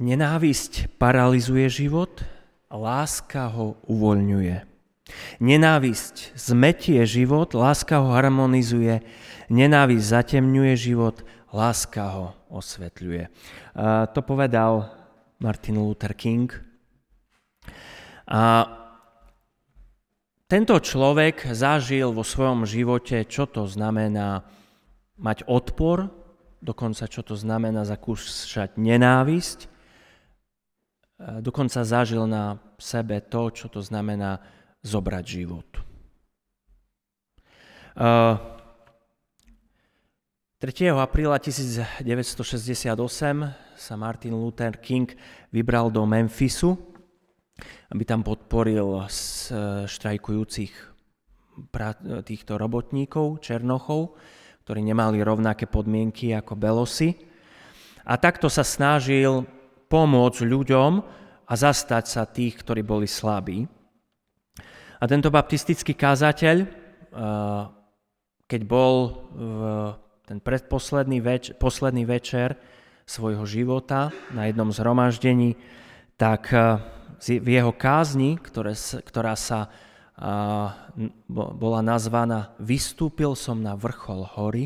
nenávisť paralizuje život, láska ho uvoľňuje. Nenávisť zmetie život, láska ho harmonizuje, nenávisť zatemňuje život, láska ho osvetľuje. To povedal Martin Luther King. A tento človek zažil vo svojom živote, čo to znamená mať odpor, dokonca čo to znamená zakúšať nenávisť, dokonca zažil na sebe to, čo to znamená zobrať život. 3. apríla 1968 sa Martin Luther King vybral do Memphisu, aby tam podporil štrajkujúcich týchto robotníkov, černochov, ktorí nemali rovnaké podmienky ako Belosi. A takto sa snažil pomôcť ľuďom a zastať sa tých, ktorí boli slabí. A tento baptistický kázateľ, eh, keď bol v ten predposledný več- posledný večer svojho života na jednom zhromaždení, tak eh, v jeho kázni, ktoré, ktorá sa eh, bola nazvaná Vystúpil som na vrchol hory,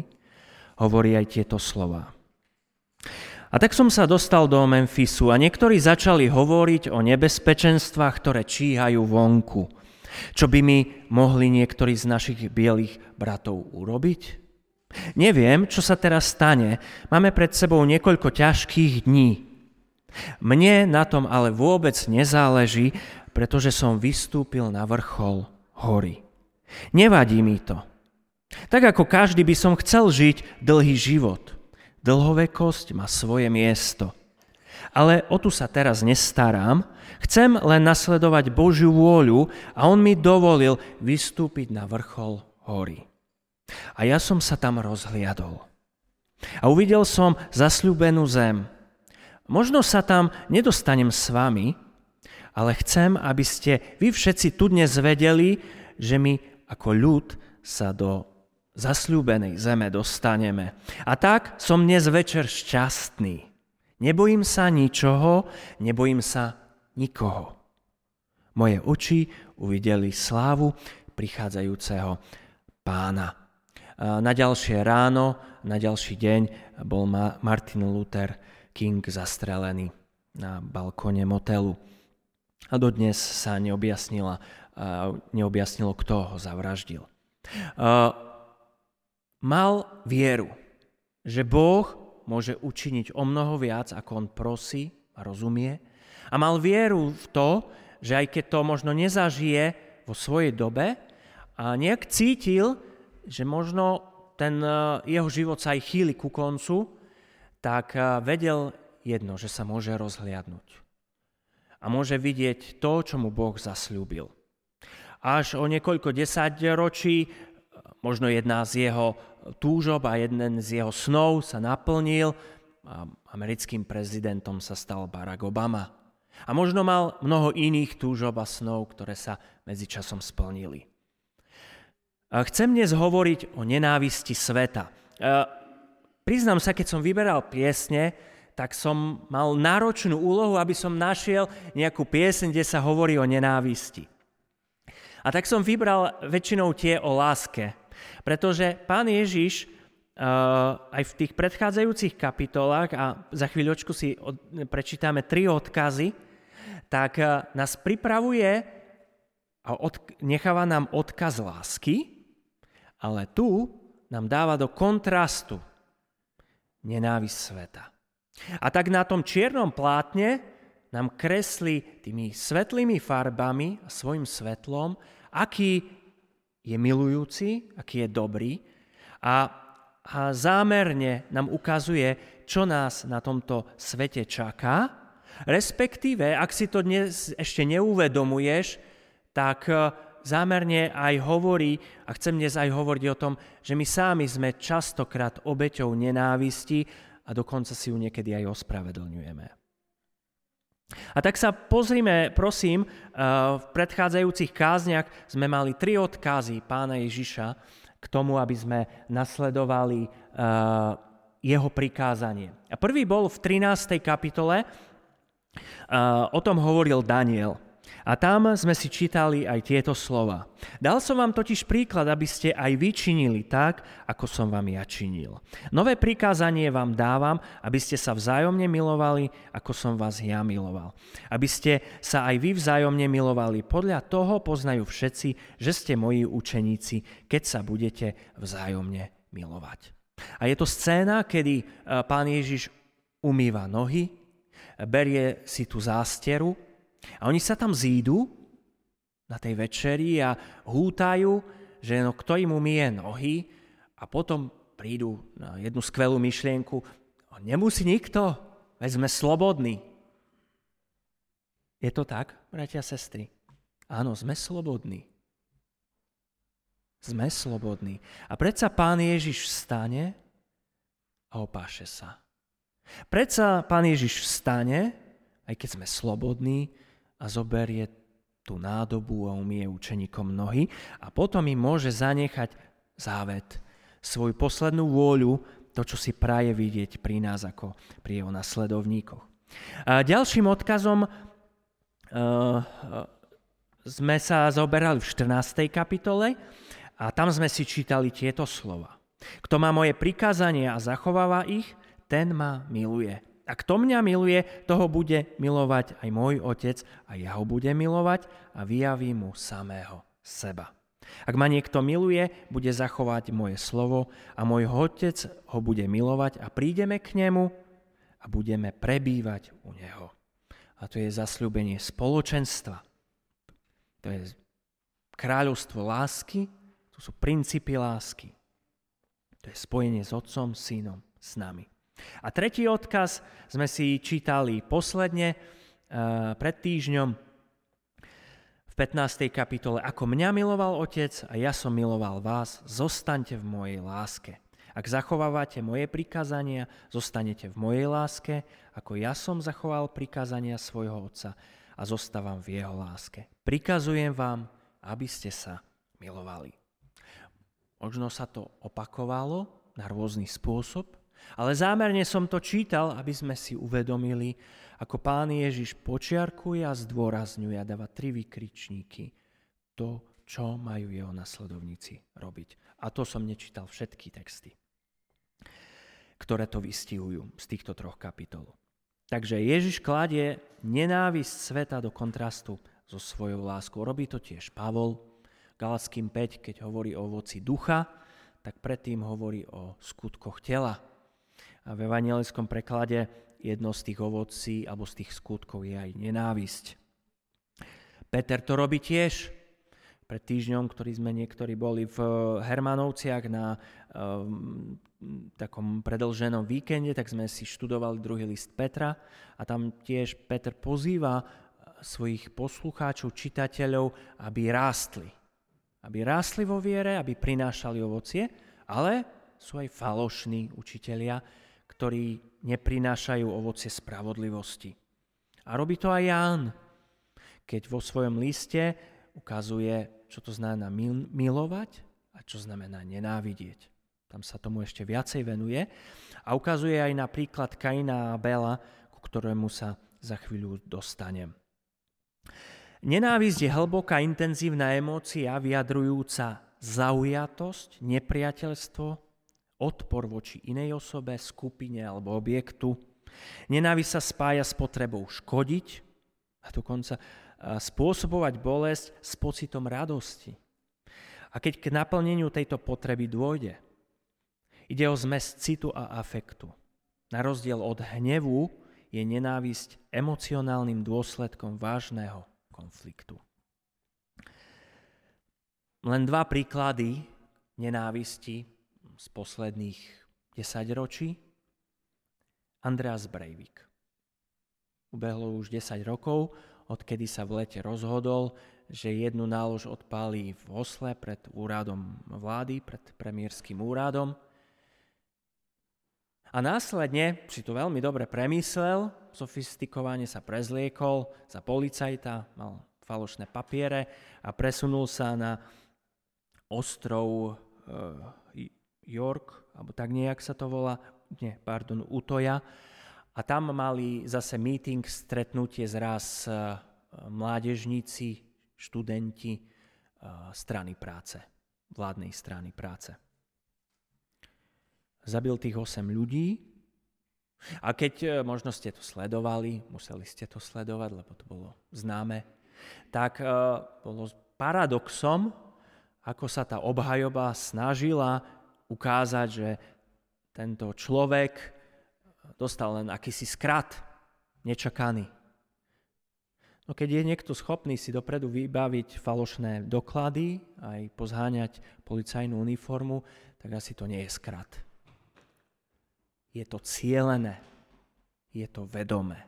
hovorí aj tieto slova. A tak som sa dostal do Memphisu a niektorí začali hovoriť o nebezpečenstvách, ktoré číhajú vonku. Čo by mi mohli niektorí z našich bielých bratov urobiť? Neviem, čo sa teraz stane. Máme pred sebou niekoľko ťažkých dní. Mne na tom ale vôbec nezáleží, pretože som vystúpil na vrchol hory. Nevadí mi to. Tak ako každý by som chcel žiť dlhý život. Dlhovekosť má svoje miesto. Ale o tu sa teraz nestarám, chcem len nasledovať Božiu vôľu a On mi dovolil vystúpiť na vrchol hory. A ja som sa tam rozhliadol. A uvidel som zasľúbenú zem. Možno sa tam nedostanem s vami, ale chcem, aby ste vy všetci tu dnes vedeli, že my ako ľud sa do zasľúbenej zeme dostaneme. A tak som dnes večer šťastný. Nebojím sa ničoho, nebojím sa nikoho. Moje oči uvideli slávu prichádzajúceho pána. Na ďalšie ráno, na ďalší deň bol Martin Luther King zastrelený na balkóne motelu. A dodnes sa neobjasnilo, kto ho zavraždil mal vieru, že Boh môže učiniť o mnoho viac, ako on prosí a rozumie. A mal vieru v to, že aj keď to možno nezažije vo svojej dobe, a nejak cítil, že možno ten e, jeho život sa aj chýli ku koncu, tak e, vedel jedno, že sa môže rozhliadnúť. A môže vidieť to, čo mu Boh zasľúbil. Až o niekoľko desaťročí Možno jedna z jeho túžob a jeden z jeho snov sa naplnil a americkým prezidentom sa stal Barack Obama. A možno mal mnoho iných túžob a snov, ktoré sa medzičasom splnili. Chcem dnes hovoriť o nenávisti sveta. Priznám sa, keď som vyberal piesne, tak som mal náročnú úlohu, aby som našiel nejakú pieseň, kde sa hovorí o nenávisti. A tak som vybral väčšinou tie o láske, pretože pán Ježiš uh, aj v tých predchádzajúcich kapitolách, a za chvíľočku si prečítame tri odkazy, tak uh, nás pripravuje a necháva nám odkaz lásky, ale tu nám dáva do kontrastu nenávisť sveta. A tak na tom čiernom plátne nám kreslí tými svetlými farbami a svojim svetlom, aký je milujúci, aký je dobrý a, a zámerne nám ukazuje, čo nás na tomto svete čaká, respektíve, ak si to dnes ešte neuvedomuješ, tak e, zámerne aj hovorí, a chcem dnes aj hovoriť o tom, že my sami sme častokrát obeťou nenávisti a dokonca si ju niekedy aj ospravedlňujeme. A tak sa pozrime, prosím, eh, v predchádzajúcich kázniach sme mali tri odkazy pána Ježiša k tomu, aby sme nasledovali eh, jeho prikázanie. A prvý bol v 13. kapitole, O tom hovoril Daniel. A tam sme si čítali aj tieto slova. Dal som vám totiž príklad, aby ste aj vy činili tak, ako som vám ja činil. Nové prikázanie vám dávam, aby ste sa vzájomne milovali, ako som vás ja miloval. Aby ste sa aj vy vzájomne milovali. Podľa toho poznajú všetci, že ste moji učeníci, keď sa budete vzájomne milovať. A je to scéna, kedy e, pán Ježiš umýva nohy, berie si tú zásteru a oni sa tam zídu na tej večeri a hútajú, že no kto im umie nohy a potom prídu na jednu skvelú myšlienku, nemusí nikto, veď sme slobodní. Je to tak, bratia a sestry? Áno, sme slobodní. Sme slobodní. A predsa pán Ježiš vstane a opáše sa. Predsa pán Ježiš vstane, aj keď sme slobodní, a zoberie tú nádobu a umie učeníkom nohy a potom im môže zanechať závet, svoju poslednú vôľu, to, čo si praje vidieť pri nás ako pri jeho nasledovníkoch. A ďalším odkazom uh, sme sa zoberali v 14. kapitole a tam sme si čítali tieto slova. Kto má moje prikázanie a zachováva ich, ten ma miluje. A kto mňa miluje, toho bude milovať aj môj otec a ja ho budem milovať a vyjavím mu samého seba. Ak ma niekto miluje, bude zachovať moje slovo a môj otec ho bude milovať a prídeme k nemu a budeme prebývať u neho. A to je zasľúbenie spoločenstva. To je kráľovstvo lásky, to sú princípy lásky. To je spojenie s Otcom, Synom, s nami. A tretí odkaz sme si čítali posledne uh, pred týždňom v 15. kapitole. Ako mňa miloval Otec a ja som miloval vás, zostaňte v mojej láske. Ak zachovávate moje prikázania, zostanete v mojej láske, ako ja som zachoval prikázania svojho Otca a zostávam v jeho láske. Prikazujem vám, aby ste sa milovali. Možno sa to opakovalo na rôzny spôsob, ale zámerne som to čítal, aby sme si uvedomili, ako pán Ježiš počiarkuje a zdôrazňuje a dáva tri vykričníky. To, čo majú jeho nasledovníci robiť. A to som nečítal všetky texty, ktoré to vystihujú z týchto troch kapitol. Takže Ježiš kladie nenávisť sveta do kontrastu so svojou láskou. Robí to tiež Pavol. Galackým 5, keď hovorí o ovoci ducha, tak predtým hovorí o skutkoch tela, v evangelickom preklade jedno z tých ovocí alebo z tých skutkov je aj nenávisť. Peter to robí tiež. Pred týždňom, ktorý sme niektorí boli v Hermanovciach na um, takom predlženom víkende, tak sme si študovali druhý list Petra a tam tiež Peter pozýva svojich poslucháčov, čitateľov, aby rástli. Aby rástli vo viere, aby prinášali ovocie, ale sú aj falošní učitelia, ktorí neprinášajú ovocie spravodlivosti. A robí to aj Ján, keď vo svojom liste ukazuje, čo to znamená milovať a čo znamená nenávidieť. Tam sa tomu ešte viacej venuje a ukazuje aj napríklad Kaina a Bela, ku ktorému sa za chvíľu dostanem. Nenávisť je hlboká, intenzívna emócia vyjadrujúca zaujatosť, nepriateľstvo, odpor voči inej osobe, skupine alebo objektu. Nenávisť sa spája s potrebou škodiť a dokonca spôsobovať bolesť s pocitom radosti. A keď k naplneniu tejto potreby dôjde, ide o zmes citu a afektu. Na rozdiel od hnevu je nenávisť emocionálnym dôsledkom vážneho konfliktu. Len dva príklady nenávisti z posledných 10 ročí? Andreas Breivik. Ubehlo už 10 rokov, odkedy sa v lete rozhodol, že jednu nálož odpálí v Osle pred úradom vlády, pred premiérským úradom. A následne si to veľmi dobre premyslel, sofistikovane sa prezliekol za policajta, mal falošné papiere a presunul sa na ostrov e, York, alebo tak nejak sa to volá, nie, pardon, Utoja, A tam mali zase meeting, stretnutie zraz mládežníci, študenti strany práce, vládnej strany práce. Zabil tých 8 ľudí a keď e, možno ste to sledovali, museli ste to sledovať, lebo to bolo známe, tak bolo paradoxom, ako sa tá obhajoba snažila ukázať, že tento človek dostal len akýsi skrat, nečakaný. No keď je niekto schopný si dopredu vybaviť falošné doklady, aj pozháňať policajnú uniformu, tak asi to nie je skrat. Je to cielené. Je to vedomé.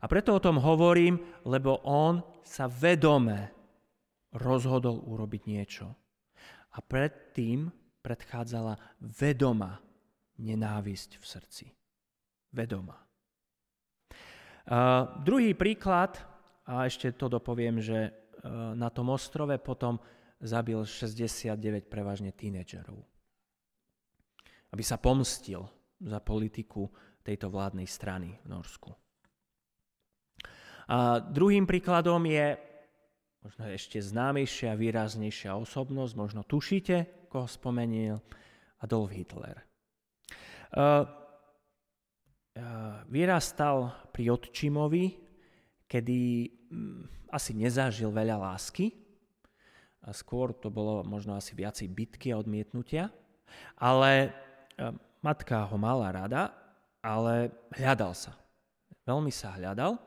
A preto o tom hovorím, lebo on sa vedome rozhodol urobiť niečo. A predtým predchádzala vedoma nenávisť v srdci. Vedoma. Uh, druhý príklad, a ešte to dopoviem, že uh, na tom ostrove potom zabil 69 prevažne tínedžerov. Aby sa pomstil za politiku tejto vládnej strany v Norsku. A druhým príkladom je možno ešte známejšia, výraznejšia osobnosť, možno tušíte, koho spomenil, Adolf Hitler. Uh, vyrastal pri otčimovi, kedy mm, asi nezažil veľa lásky, skôr to bolo možno asi viacej bitky a odmietnutia, ale eh, matka ho mala rada, ale hľadal sa. Veľmi sa hľadal.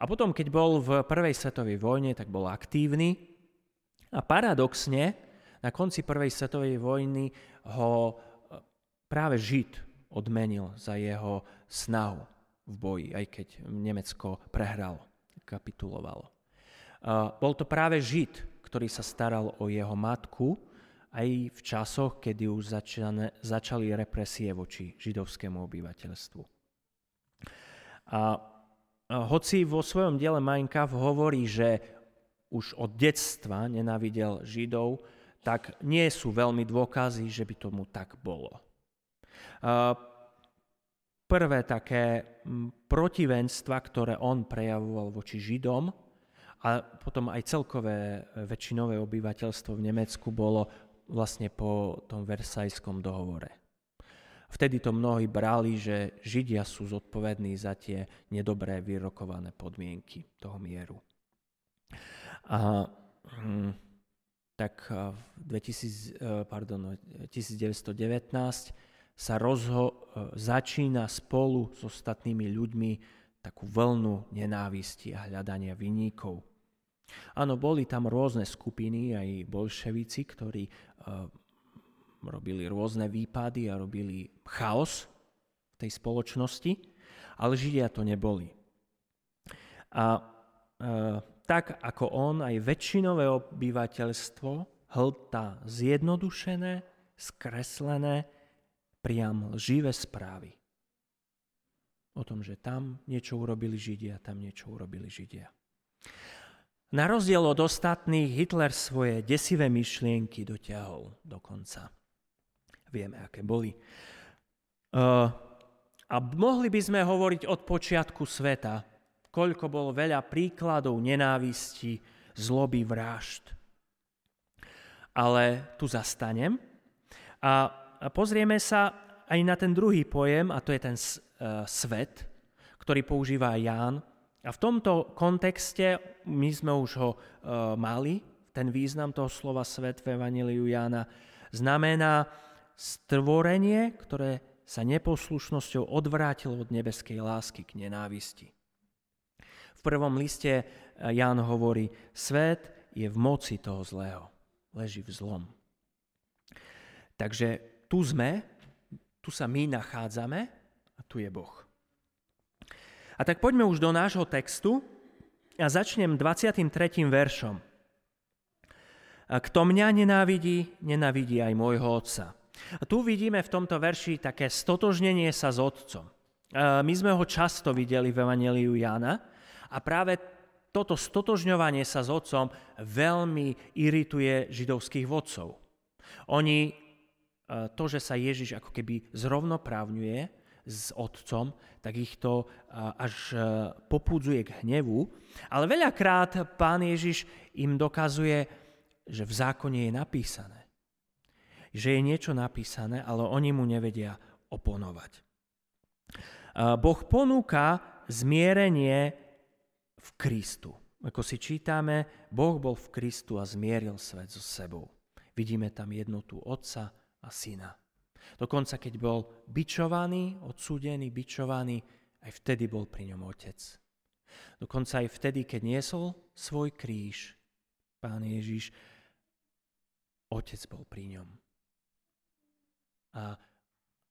A potom, keď bol v prvej svetovej vojne, tak bol aktívny. A paradoxne, na konci prvej svetovej vojny ho eh, práve Žid odmenil za jeho snahu v boji, aj keď Nemecko prehralo, kapitulovalo. Bol to práve Žid, ktorý sa staral o jeho matku aj v časoch, kedy už začali represie voči židovskému obyvateľstvu. A hoci vo svojom diele Mein Kampf hovorí, že už od detstva nenávidel Židov, tak nie sú veľmi dôkazy, že by tomu tak bolo. Prvé také protivenstva, ktoré on prejavoval voči Židom a potom aj celkové e, väčšinové obyvateľstvo v Nemecku bolo vlastne po tom Versajskom dohovore. Vtedy to mnohí brali, že Židia sú zodpovední za tie nedobré vyrokované podmienky toho mieru. A, hm, tak v 2000, e, pardon, 1919 sa rozho- e, začína spolu s ostatnými ľuďmi takú vlnu nenávisti a hľadania vyníkov. Áno, boli tam rôzne skupiny, aj bolševici, ktorí uh, robili rôzne výpady a robili chaos v tej spoločnosti, ale Židia to neboli. A uh, tak ako on, aj väčšinové obyvateľstvo hltá zjednodušené, skreslené, priam živé správy. O tom, že tam niečo urobili Židia, tam niečo urobili Židia. Na rozdiel od ostatných Hitler svoje desivé myšlienky dotiahol do konca. Vieme, aké boli. A mohli by sme hovoriť od počiatku sveta, koľko bolo veľa príkladov nenávisti, zloby, vražd. Ale tu zastanem a pozrieme sa aj na ten druhý pojem, a to je ten uh, svet, ktorý používa Ján. A v tomto kontexte my sme už ho uh, mali, ten význam toho slova svet v Evangeliu Jána znamená stvorenie, ktoré sa neposlušnosťou odvrátilo od nebeskej lásky k nenávisti. V prvom liste Ján hovorí, svet je v moci toho zlého, leží v zlom. Takže tu sme, tu sa my nachádzame a tu je Boh. A tak poďme už do nášho textu a začnem 23. veršom. A kto mňa nenávidí, nenávidí aj môjho otca. A tu vidíme v tomto verši také stotožnenie sa s otcom. My sme ho často videli v Evangeliu Jána a práve toto stotožňovanie sa s otcom veľmi irituje židovských vodcov. Oni to, že sa Ježiš ako keby zrovnoprávňuje s otcom, tak ich to až popúdzuje k hnevu. Ale veľakrát pán Ježiš im dokazuje, že v zákone je napísané. Že je niečo napísané, ale oni mu nevedia oponovať. Boh ponúka zmierenie v Kristu. Ako si čítame, Boh bol v Kristu a zmieril svet so sebou. Vidíme tam jednotu Otca a Syna. Dokonca keď bol bičovaný, odsúdený, bičovaný, aj vtedy bol pri ňom Otec. Dokonca aj vtedy, keď niesol svoj kríž, Pán Ježiš, Otec bol pri ňom. A,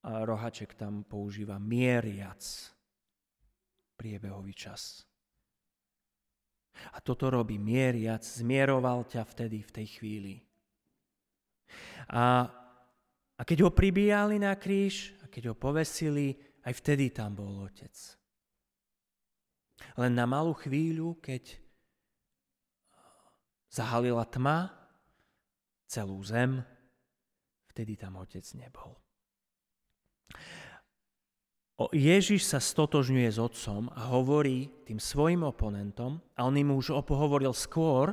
a rohaček tam používa mieriac priebehový čas. A toto robí mieriac, zmieroval ťa vtedy, v tej chvíli. A, a keď ho pribíjali na kríž, a keď ho povesili, aj vtedy tam bol otec. Len na malú chvíľu, keď zahalila tma celú zem, vtedy tam otec nebol. Ježiš sa stotožňuje s otcom a hovorí tým svojim oponentom, a on im už opohovoril skôr,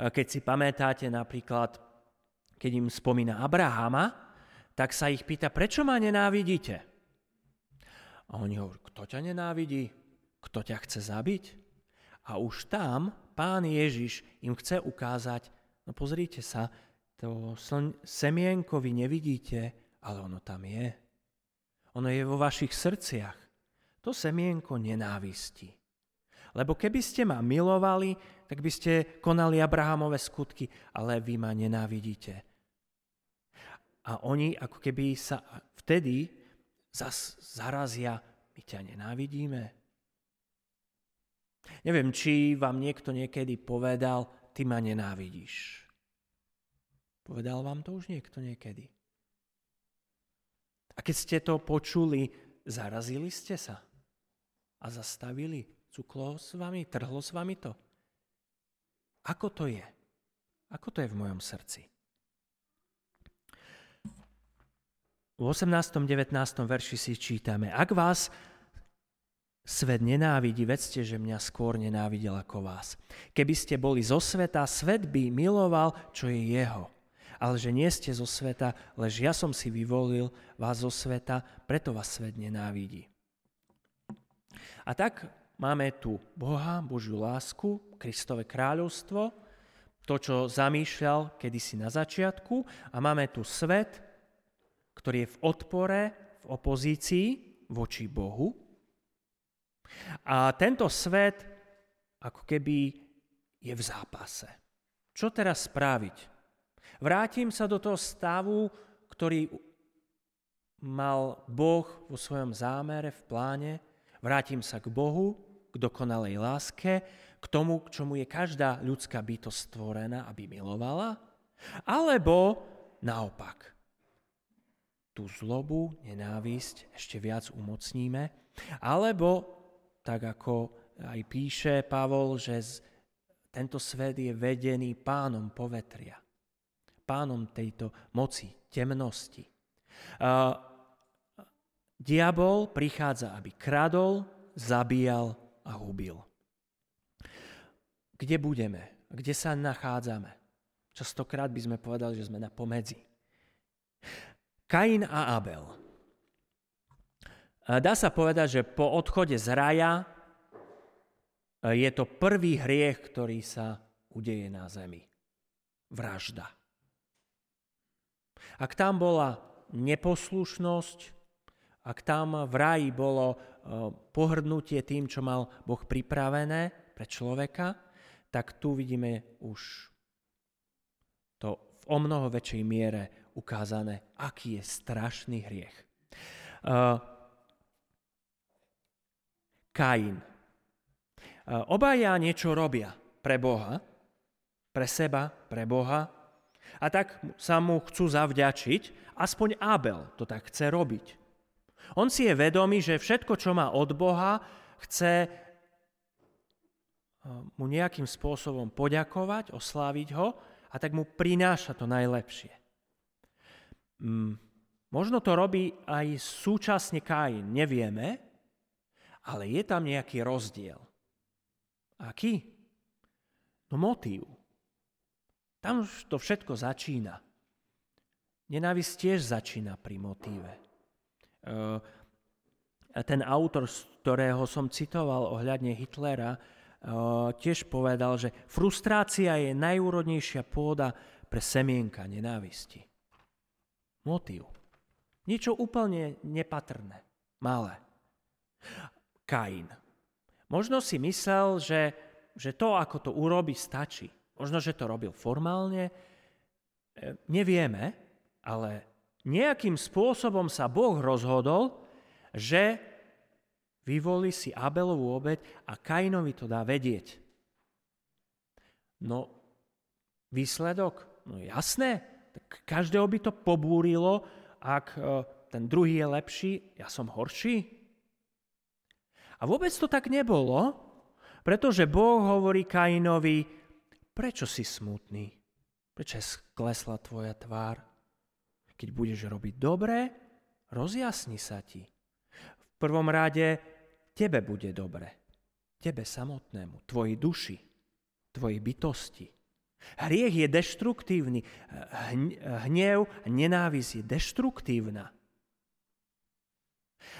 keď si pamätáte napríklad, keď im spomína Abrahama, tak sa ich pýta, prečo ma nenávidíte? A oni hovorí, kto ťa nenávidí? Kto ťa chce zabiť? A už tam pán Ježiš im chce ukázať, no pozrite sa, to semienko vy nevidíte, ale ono tam je. Ono je vo vašich srdciach. To semienko nenávisti. Lebo keby ste ma milovali, tak by ste konali Abrahamové skutky, ale vy ma nenávidíte. A oni ako keby sa vtedy zas zarazia, my ťa nenávidíme. Neviem, či vám niekto niekedy povedal, ty ma nenávidíš. Povedal vám to už niekto niekedy? A keď ste to počuli, zarazili ste sa a zastavili. Cuklo s vami, trhlo s vami to. Ako to je? Ako to je v mojom srdci? V 18. 19. verši si čítame, ak vás svet nenávidí, vedzte, že mňa skôr nenávidel ako vás. Keby ste boli zo sveta, svet by miloval, čo je jeho ale že nie ste zo sveta, lež ja som si vyvolil vás zo sveta, preto vás svet nenávidí. A tak máme tu Boha, Božiu lásku, Kristové kráľovstvo, to, čo zamýšľal kedysi na začiatku a máme tu svet, ktorý je v odpore, v opozícii voči Bohu. A tento svet ako keby je v zápase. Čo teraz spraviť? Vrátim sa do toho stavu, ktorý mal Boh vo svojom zámere, v pláne. Vrátim sa k Bohu, k dokonalej láske, k tomu, k čomu je každá ľudská bytosť stvorená, aby milovala. Alebo naopak, tú zlobu, nenávisť ešte viac umocníme. Alebo, tak ako aj píše Pavol, že tento svet je vedený pánom povetria pánom tejto moci, temnosti. Diabol prichádza, aby kradol, zabíjal a hubil. Kde budeme? Kde sa nachádzame? Častokrát by sme povedali, že sme na pomedzi. Kain a Abel. Dá sa povedať, že po odchode z raja je to prvý hriech, ktorý sa udeje na zemi. Vražda. Ak tam bola neposlušnosť, ak tam v raji bolo e, pohrdnutie tým, čo mal Boh pripravené pre človeka, tak tu vidíme už to v o mnoho väčšej miere ukázané, aký je strašný hriech. Uh, Kain. Uh, obaja niečo robia pre Boha, pre seba, pre Boha, a tak sa mu chcú zavďačiť, aspoň Abel to tak chce robiť. On si je vedomý, že všetko, čo má od Boha, chce eh, mu nejakým spôsobom poďakovať, osláviť ho a tak mu prináša to najlepšie. Mm, Možno to robí aj súčasne Kain, nevieme, ale je tam nejaký rozdiel. Aký? No motív. Tam už to všetko začína. Nenávisť tiež začína pri motíve. Ten autor, z ktorého som citoval ohľadne Hitlera, tiež povedal, že frustrácia je najúrodnejšia pôda pre semienka nenávisti. Motív. Niečo úplne nepatrné, malé. Kain. Možno si myslel, že, že to, ako to urobi, stačí. Možno, že to robil formálne. E, nevieme, ale nejakým spôsobom sa Boh rozhodol, že vyvolí si Abelovú obeď a Kainovi to dá vedieť. No, výsledok? No jasné, tak každého by to pobúrilo, ak e, ten druhý je lepší, ja som horší. A vôbec to tak nebolo, pretože Boh hovorí Kainovi, prečo si smutný? Prečo je sklesla tvoja tvár? Keď budeš robiť dobre, rozjasni sa ti. V prvom rade tebe bude dobre. Tebe samotnému, tvojej duši, tvojej bytosti. Hriech je deštruktívny. Hnev nenávisť je deštruktívna.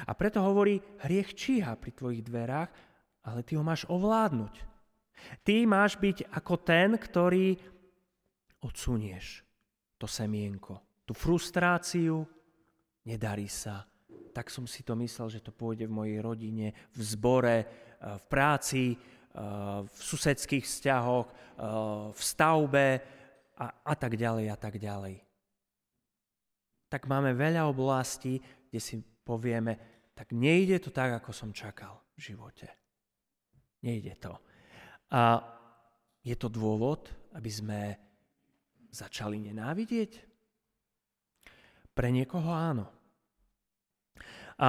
A preto hovorí, hriech číha pri tvojich dverách, ale ty ho máš ovládnuť. Ty máš byť ako ten, ktorý odsunieš to semienko, tú frustráciu, nedarí sa. Tak som si to myslel, že to pôjde v mojej rodine, v zbore, eh, v práci, eh, v susedských vzťahoch, eh, v stavbe a, a tak ďalej a tak ďalej. Tak máme veľa oblastí, kde si povieme, tak nejde to tak, ako som čakal v živote. Nejde to. A je to dôvod, aby sme začali nenávidieť? Pre niekoho áno. A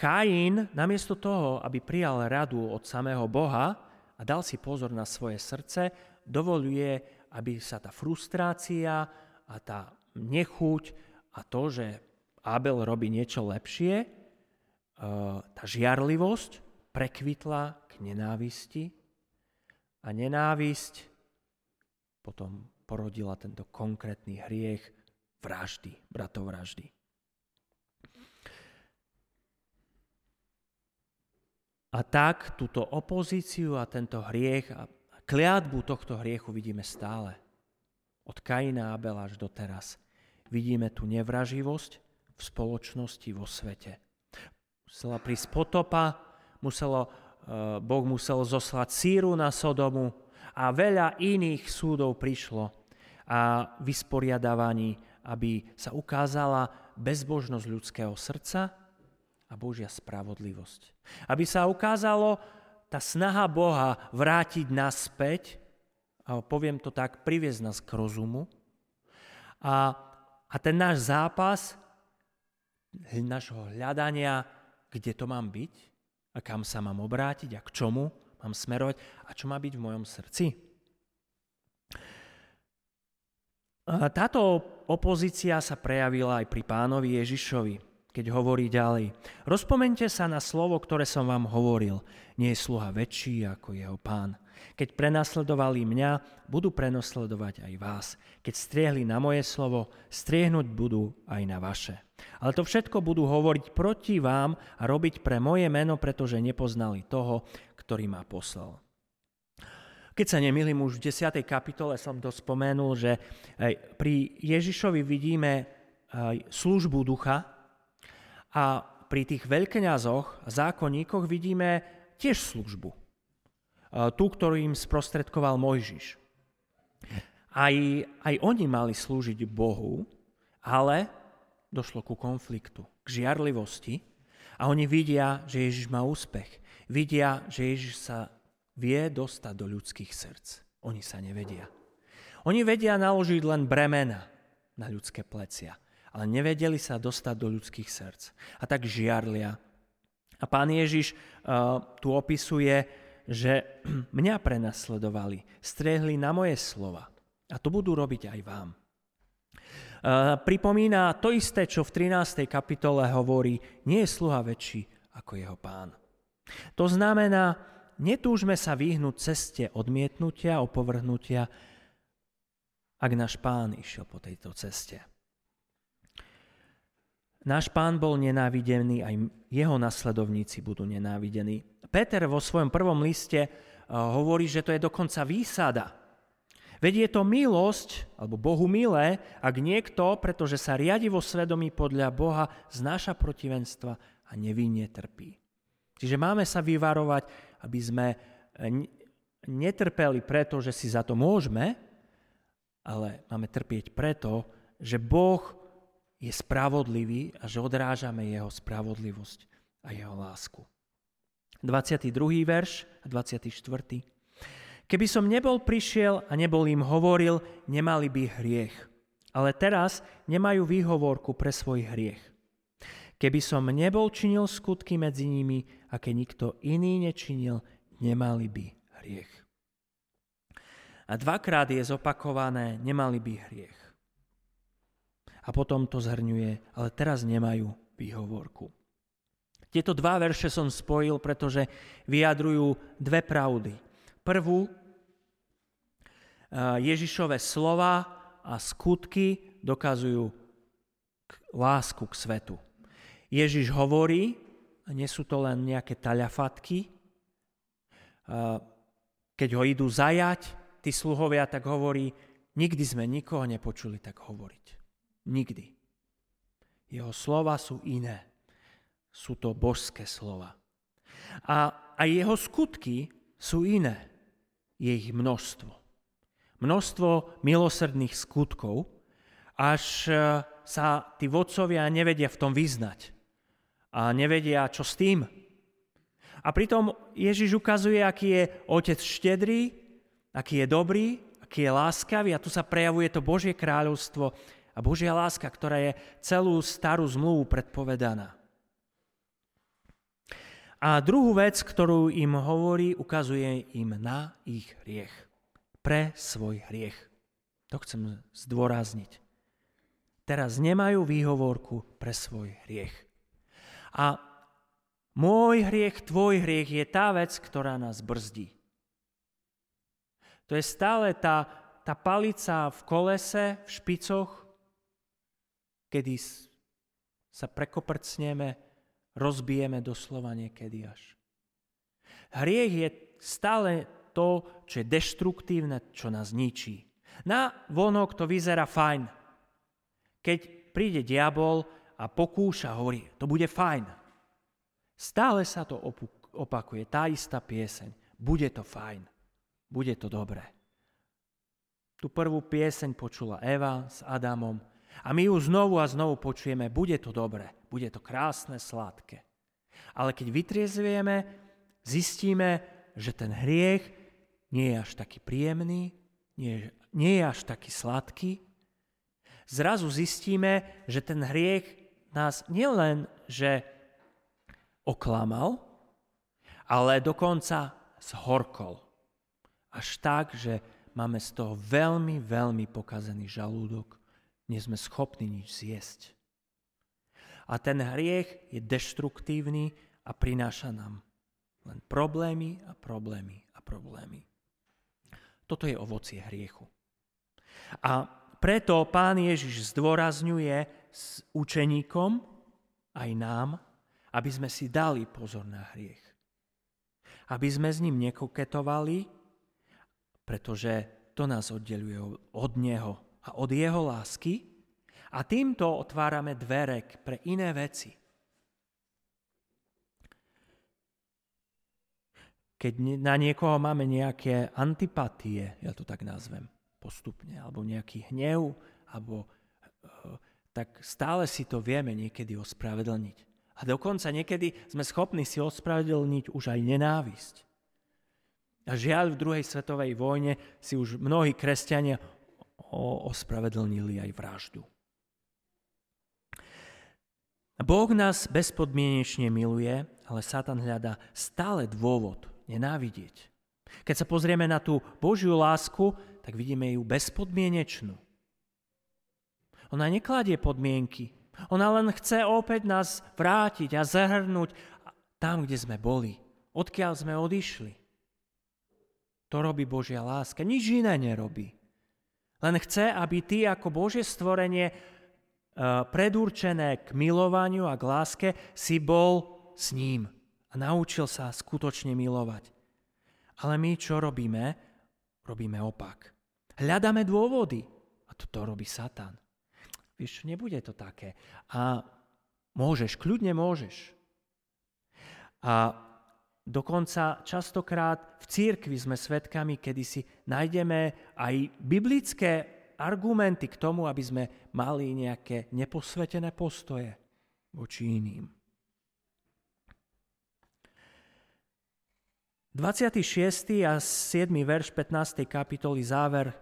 Kain, namiesto toho, aby prijal radu od samého Boha a dal si pozor na svoje srdce, dovoluje, aby sa tá frustrácia a tá nechuť a to, že Abel robí niečo lepšie, e, tá žiarlivosť prekvitla k nenávisti a nenávisť potom porodila tento konkrétny hriech vraždy, bratovraždy. A tak túto opozíciu a tento hriech a kliatbu tohto hriechu vidíme stále. Od Kaina a Abela až doteraz. Vidíme tu nevraživosť, v spoločnosti, vo svete. Musela prísť potopa, muselo, Boh musel zoslať síru na Sodomu a veľa iných súdov prišlo a vysporiadávaní, aby sa ukázala bezbožnosť ľudského srdca a Božia spravodlivosť. Aby sa ukázalo tá snaha Boha vrátiť naspäť, a poviem to tak, priviesť nás k rozumu. A, a ten náš zápas našho hľadania, kde to mám byť a kam sa mám obrátiť a k čomu mám smerovať a čo má byť v mojom srdci. Táto opozícia sa prejavila aj pri pánovi Ježišovi keď hovorí ďalej. Rozpomente sa na slovo, ktoré som vám hovoril. Nie je sluha väčší ako jeho pán. Keď prenasledovali mňa, budú prenasledovať aj vás. Keď striehli na moje slovo, striehnúť budú aj na vaše. Ale to všetko budú hovoriť proti vám a robiť pre moje meno, pretože nepoznali toho, ktorý ma poslal. Keď sa nemýlim, už v 10. kapitole som to spomenul, že pri Ježišovi vidíme službu ducha, a pri tých veľkňazoch zákonníkoch vidíme tiež službu. Tú, ktorú im sprostredkoval Mojžiš. Aj, aj oni mali slúžiť Bohu, ale došlo ku konfliktu, k žiarlivosti a oni vidia, že Ježiš má úspech. Vidia, že Ježiš sa vie dostať do ľudských srdc. Oni sa nevedia. Oni vedia naložiť len bremena na ľudské plecia ale nevedeli sa dostať do ľudských srdc. A tak žiarlia. A pán Ježiš uh, tu opisuje, že mňa prenasledovali, strehli na moje slova. A to budú robiť aj vám. pripomína to isté, čo v 13. kapitole hovorí, nie je sluha väčší ako jeho pán. To znamená, netúžme sa vyhnúť ceste odmietnutia, opovrhnutia, ak náš pán išiel po tejto ceste. Náš pán bol nenávidený, aj jeho nasledovníci budú nenávidení. Peter vo svojom prvom liste eh, hovorí, že to je dokonca výsada. Veď je to milosť, alebo Bohu milé, ak niekto, pretože sa riadi vo svedomí podľa Boha, znáša protivenstva a nevinne trpí. Čiže máme sa vyvarovať, aby sme eh, netrpeli preto, že si za to môžeme, ale máme trpieť preto, že Boh je spravodlivý a že odrážame jeho spravodlivosť a jeho lásku. 22. verš a 24. Keby som nebol prišiel a nebol im hovoril, nemali by hriech. Ale teraz nemajú výhovorku pre svoj hriech. Keby som nebol činil skutky medzi nimi, aké nikto iný nečinil, nemali by hriech. A dvakrát je zopakované, nemali by hriech a potom to zhrňuje, ale teraz nemajú výhovorku. Tieto dva verše som spojil, pretože vyjadrujú dve pravdy. Prvú, eh, Ježišové slova a skutky dokazujú lásku k svetu. Ježiš hovorí, a nie sú to len nejaké taľafatky, eh, keď ho idú zajať, tí sluhovia tak hovorí, nikdy sme nikoho nepočuli tak hovoriť. Nikdy. Jeho slova sú iné. Sú to božské slova. A aj jeho skutky sú iné. Je ich množstvo. Množstvo milosrdných skutkov, až e, sa tí vodcovia nevedia v tom vyznať. A nevedia, čo s tým. A pritom Ježiš ukazuje, aký je otec štedrý, aký je dobrý, aký je láskavý a tu sa prejavuje to Božie kráľovstvo, a Božia láska, ktorá je celú starú zmluvu predpovedaná. A druhú vec, ktorú im hovorí, ukazuje im na ich hriech. Pre svoj hriech. To chcem zdôrazniť. Teraz nemajú výhovorku pre svoj hriech. A môj hriech, tvoj hriech je tá vec, ktorá nás brzdí. To je stále tá, tá palica v kolese, v špicoch, kedy sa prekoprcneme, rozbijeme doslova niekedy až. Hriech je stále to, čo je deštruktívne, čo nás ničí. Na vonok to vyzerá fajn. Keď príde diabol a pokúša, hovorí, to bude fajn. Stále sa to opakuje, tá istá pieseň. Bude to fajn. Bude to dobré. Tu prvú pieseň počula Eva s Adamom a my ju znovu a znovu počujeme, bude to dobre, bude to krásne, sladké. Ale keď vytriezvieme, zistíme, že ten hriech nie je až taký príjemný, nie, nie je až taký sladký. Zrazu zistíme, že ten hriech nás nielen, že oklamal, ale dokonca zhorkol. Až tak, že máme z toho veľmi, veľmi pokazený žalúdok nie sme schopní nič zjesť. A ten hriech je deštruktívny a prináša nám len problémy a problémy a problémy. Toto je ovocie hriechu. A preto pán Ježiš zdôrazňuje s učeníkom, aj nám, aby sme si dali pozor na hriech. Aby sme s ním nekoketovali, pretože to nás oddeluje od Neho a od jeho lásky a týmto otvárame dvere pre iné veci. Keď na niekoho máme nejaké antipatie, ja to tak nazvem postupne, alebo nejaký hnev, alebo, eh, tak stále si to vieme niekedy ospravedlniť. A dokonca niekedy sme schopní si ospravedlniť už aj nenávisť. A žiaľ, v druhej svetovej vojne si už mnohí kresťania ospravedlnili aj vraždu. Boh nás bezpodmienečne miluje, ale Satan hľadá stále dôvod nenávidieť. Keď sa pozrieme na tú Božiu lásku, tak vidíme ju bezpodmienečnú. Ona nekladie podmienky. Ona len chce opäť nás vrátiť a zahrnúť tam, kde sme boli. Odkiaľ sme odišli. To robí Božia láska. Nič iné nerobí. Len chce, aby ty ako Božie stvorenie predurčené k milovaniu a k láske si bol s ním a naučil sa skutočne milovať. Ale my čo robíme? Robíme opak. Hľadáme dôvody. A to, to robí Satan. Vieš, nebude to také. A môžeš, kľudne môžeš. A dokonca častokrát v církvi sme svedkami, kedy si nájdeme aj biblické argumenty k tomu, aby sme mali nejaké neposvetené postoje voči iným. 26. a 7. verš 15. kapitoly záver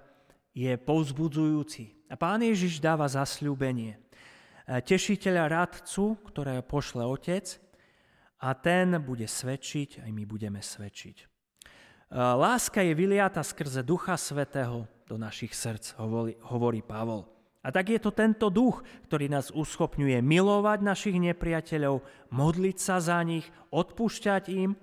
je povzbudzujúci. A pán Ježiš dáva zasľúbenie. Tešiteľa radcu, ktoré pošle otec, a ten bude svedčiť, aj my budeme svedčiť. Láska je vyliata skrze Ducha Svetého do našich srdc, hovorí, hovorí Pavol. A tak je to tento duch, ktorý nás uschopňuje milovať našich nepriateľov, modliť sa za nich, odpúšťať im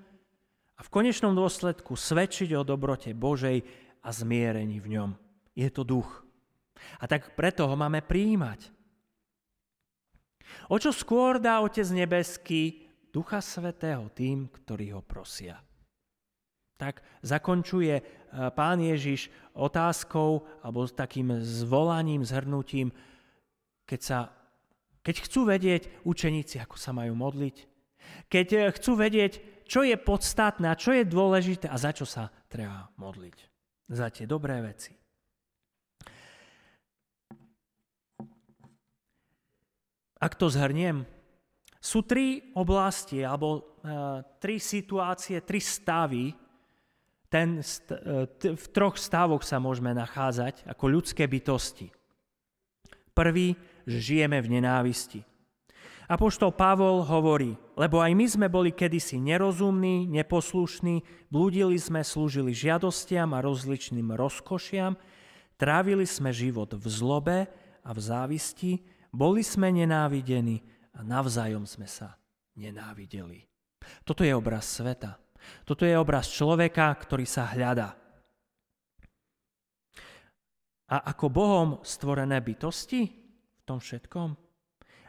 a v konečnom dôsledku svedčiť o dobrote Božej a zmierení v ňom. Je to duch. A tak preto ho máme prijímať. O čo skôr dá Otec Nebeský Ducha Svetého tým, ktorí ho prosia. Tak zakončuje e, pán Ježiš otázkou alebo takým zvolaním, zhrnutím, keď, sa, keď chcú vedieť učeníci, ako sa majú modliť, keď e, chcú vedieť, čo je podstatné čo je dôležité a za čo sa treba modliť. Za tie dobré veci. Ak to zhrniem, sú tri oblasti alebo uh, tri situácie, tri stavy. Ten t- v troch stavoch sa môžeme nachádzať ako ľudské bytosti. Prvý, že žijeme v nenávisti. Apoštol Pavol hovorí, lebo aj my sme boli kedysi nerozumní, neposlušní, blúdili sme, slúžili žiadostiam a rozličným rozkošiam, trávili sme život v zlobe a v závisti, boli sme nenávidení, a navzájom sme sa nenávideli. Toto je obraz sveta. Toto je obraz človeka, ktorý sa hľadá. A ako Bohom stvorené bytosti v tom všetkom?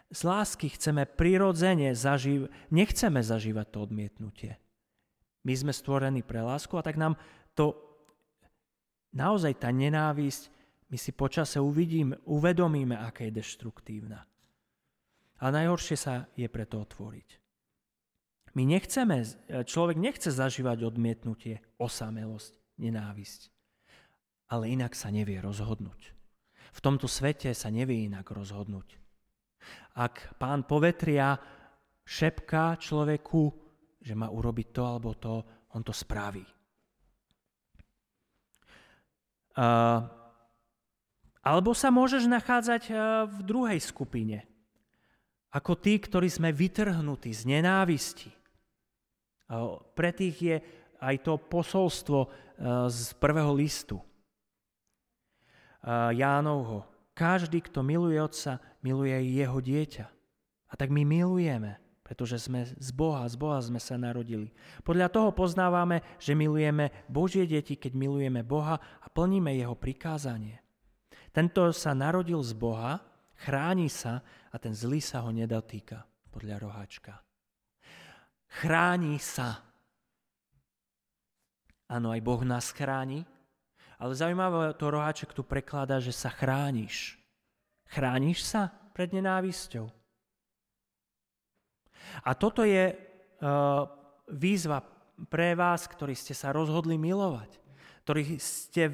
Z lásky chceme prirodzene zažívať, nechceme zažívať to odmietnutie. My sme stvorení pre lásku a tak nám to naozaj tá nenávisť, my si počase uvidíme, uvedomíme, aká je deštruktívna. A najhoršie sa je preto otvoriť. My nechceme, človek nechce zažívať odmietnutie, osamelosť, nenávisť. Ale inak sa nevie rozhodnúť. V tomto svete sa nevie inak rozhodnúť. Ak pán povetria šepká človeku, že má urobiť to alebo to, on to spraví. Uh, alebo sa môžeš nachádzať v druhej skupine – ako tí, ktorí sme vytrhnutí z nenávisti. Pre tých je aj to posolstvo e, z prvého listu. E, Jánovho. Každý, kto miluje otca, miluje aj jeho dieťa. A tak my milujeme, pretože sme z Boha, z Boha sme sa narodili. Podľa toho poznávame, že milujeme Božie deti, keď milujeme Boha a plníme jeho prikázanie. Tento sa narodil z Boha, chráni sa a ten zlý sa ho nedotýka, podľa roháčka. Chráni sa. Áno, aj Boh nás chráni, ale zaujímavé to roháček tu prekladá, že sa chrániš. Chrániš sa pred nenávisťou. A toto je uh, výzva pre vás, ktorí ste sa rozhodli milovať, ktorí, ste,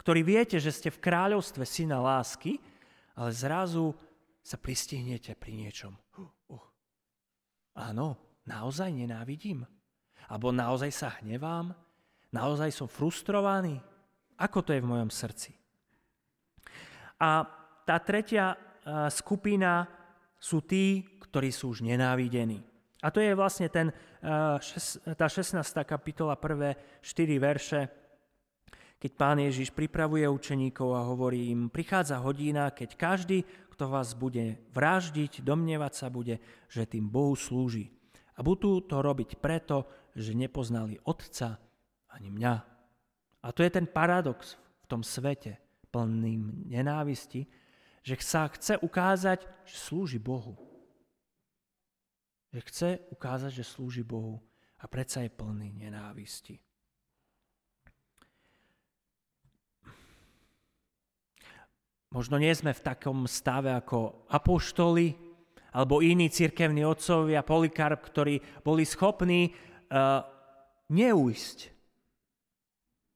ktorí viete, že ste v kráľovstve syna lásky, ale zrazu sa pristihnete pri niečom. Uh, áno, naozaj nenávidím? Alebo naozaj sa hnevám? Naozaj som frustrovaný? Ako to je v mojom srdci? A tá tretia skupina sú tí, ktorí sú už nenávidení. A to je vlastne ten, tá 16. kapitola, prvé 4 verše, keď pán Ježiš pripravuje učeníkov a hovorí im, prichádza hodina, keď každý, kto vás bude vraždiť, domnievať sa bude, že tým Bohu slúži. A budú to robiť preto, že nepoznali Otca ani mňa. A to je ten paradox v tom svete plným nenávisti, že sa chce ukázať, že slúži Bohu. Že chce ukázať, že slúži Bohu a predsa je plný nenávisti. Možno nie sme v takom stave ako apoštoli alebo iní cirkevní otcovia, Polikarp, ktorí boli schopní uh, neújsť.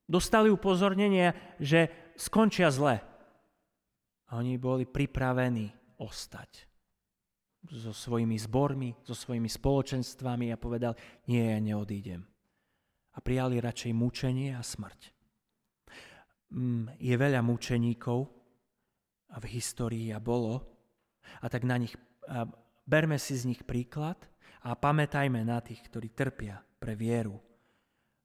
Dostali upozornenie, že skončia zle. A oni boli pripravení ostať so svojimi zbormi, so svojimi spoločenstvami a povedal, nie, ja neodídem. A prijali radšej mučenie a smrť. Mm, je veľa mučeníkov, v histórii a bolo. A tak na nich, a berme si z nich príklad a pamätajme na tých, ktorí trpia pre vieru.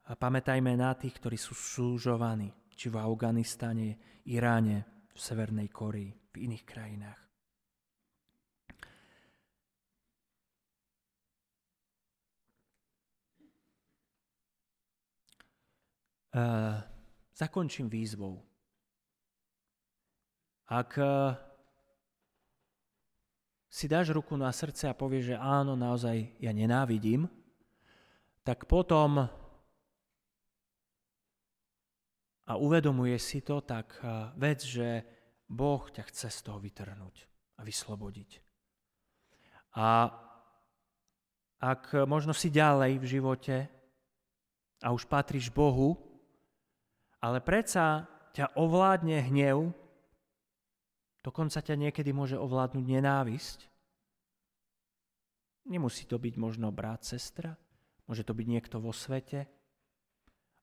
A pamätajme na tých, ktorí sú súžovaní, či v Afganistane, Iráne, v Severnej Korii, v iných krajinách. Uh, zakončím výzvou. Ak eh, si dáš ruku na srdce a povieš, že áno, naozaj ja nenávidím, tak potom a uvedomuje si to, tak eh, vec, že Boh ťa chce z toho vytrhnúť a vyslobodiť. A ak možno si ďalej v živote a už patríš Bohu, ale predsa ťa ovládne hnev, Dokonca ťa niekedy môže ovládnuť nenávisť. Nemusí to byť možno brat, sestra, môže to byť niekto vo svete.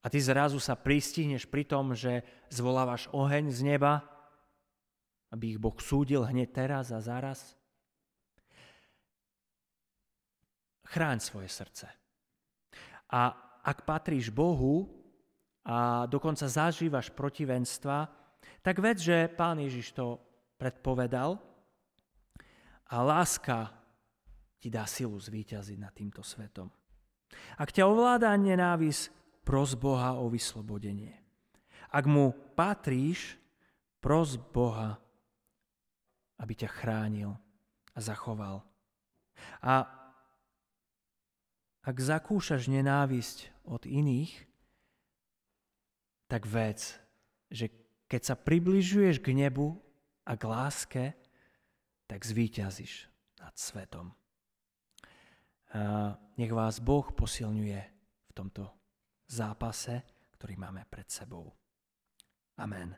A ty zrazu sa pristihneš pri tom, že zvolávaš oheň z neba, aby ich Boh súdil hneď teraz a zaraz. Chráň svoje srdce. A ak patríš Bohu a dokonca zažívaš protivenstva, tak ved, že Pán Ježiš to predpovedal a láska ti dá silu zvíťaziť nad týmto svetom. Ak ťa ovláda nenávisť, pros Boha o vyslobodenie. Ak mu patríš, pros Boha, aby ťa chránil a zachoval. A ak zakúšaš nenávisť od iných, tak vec, že keď sa približuješ k nebu, a k láske, tak zvíťazíš nad svetom. A nech vás Boh posilňuje v tomto zápase, ktorý máme pred sebou. Amen.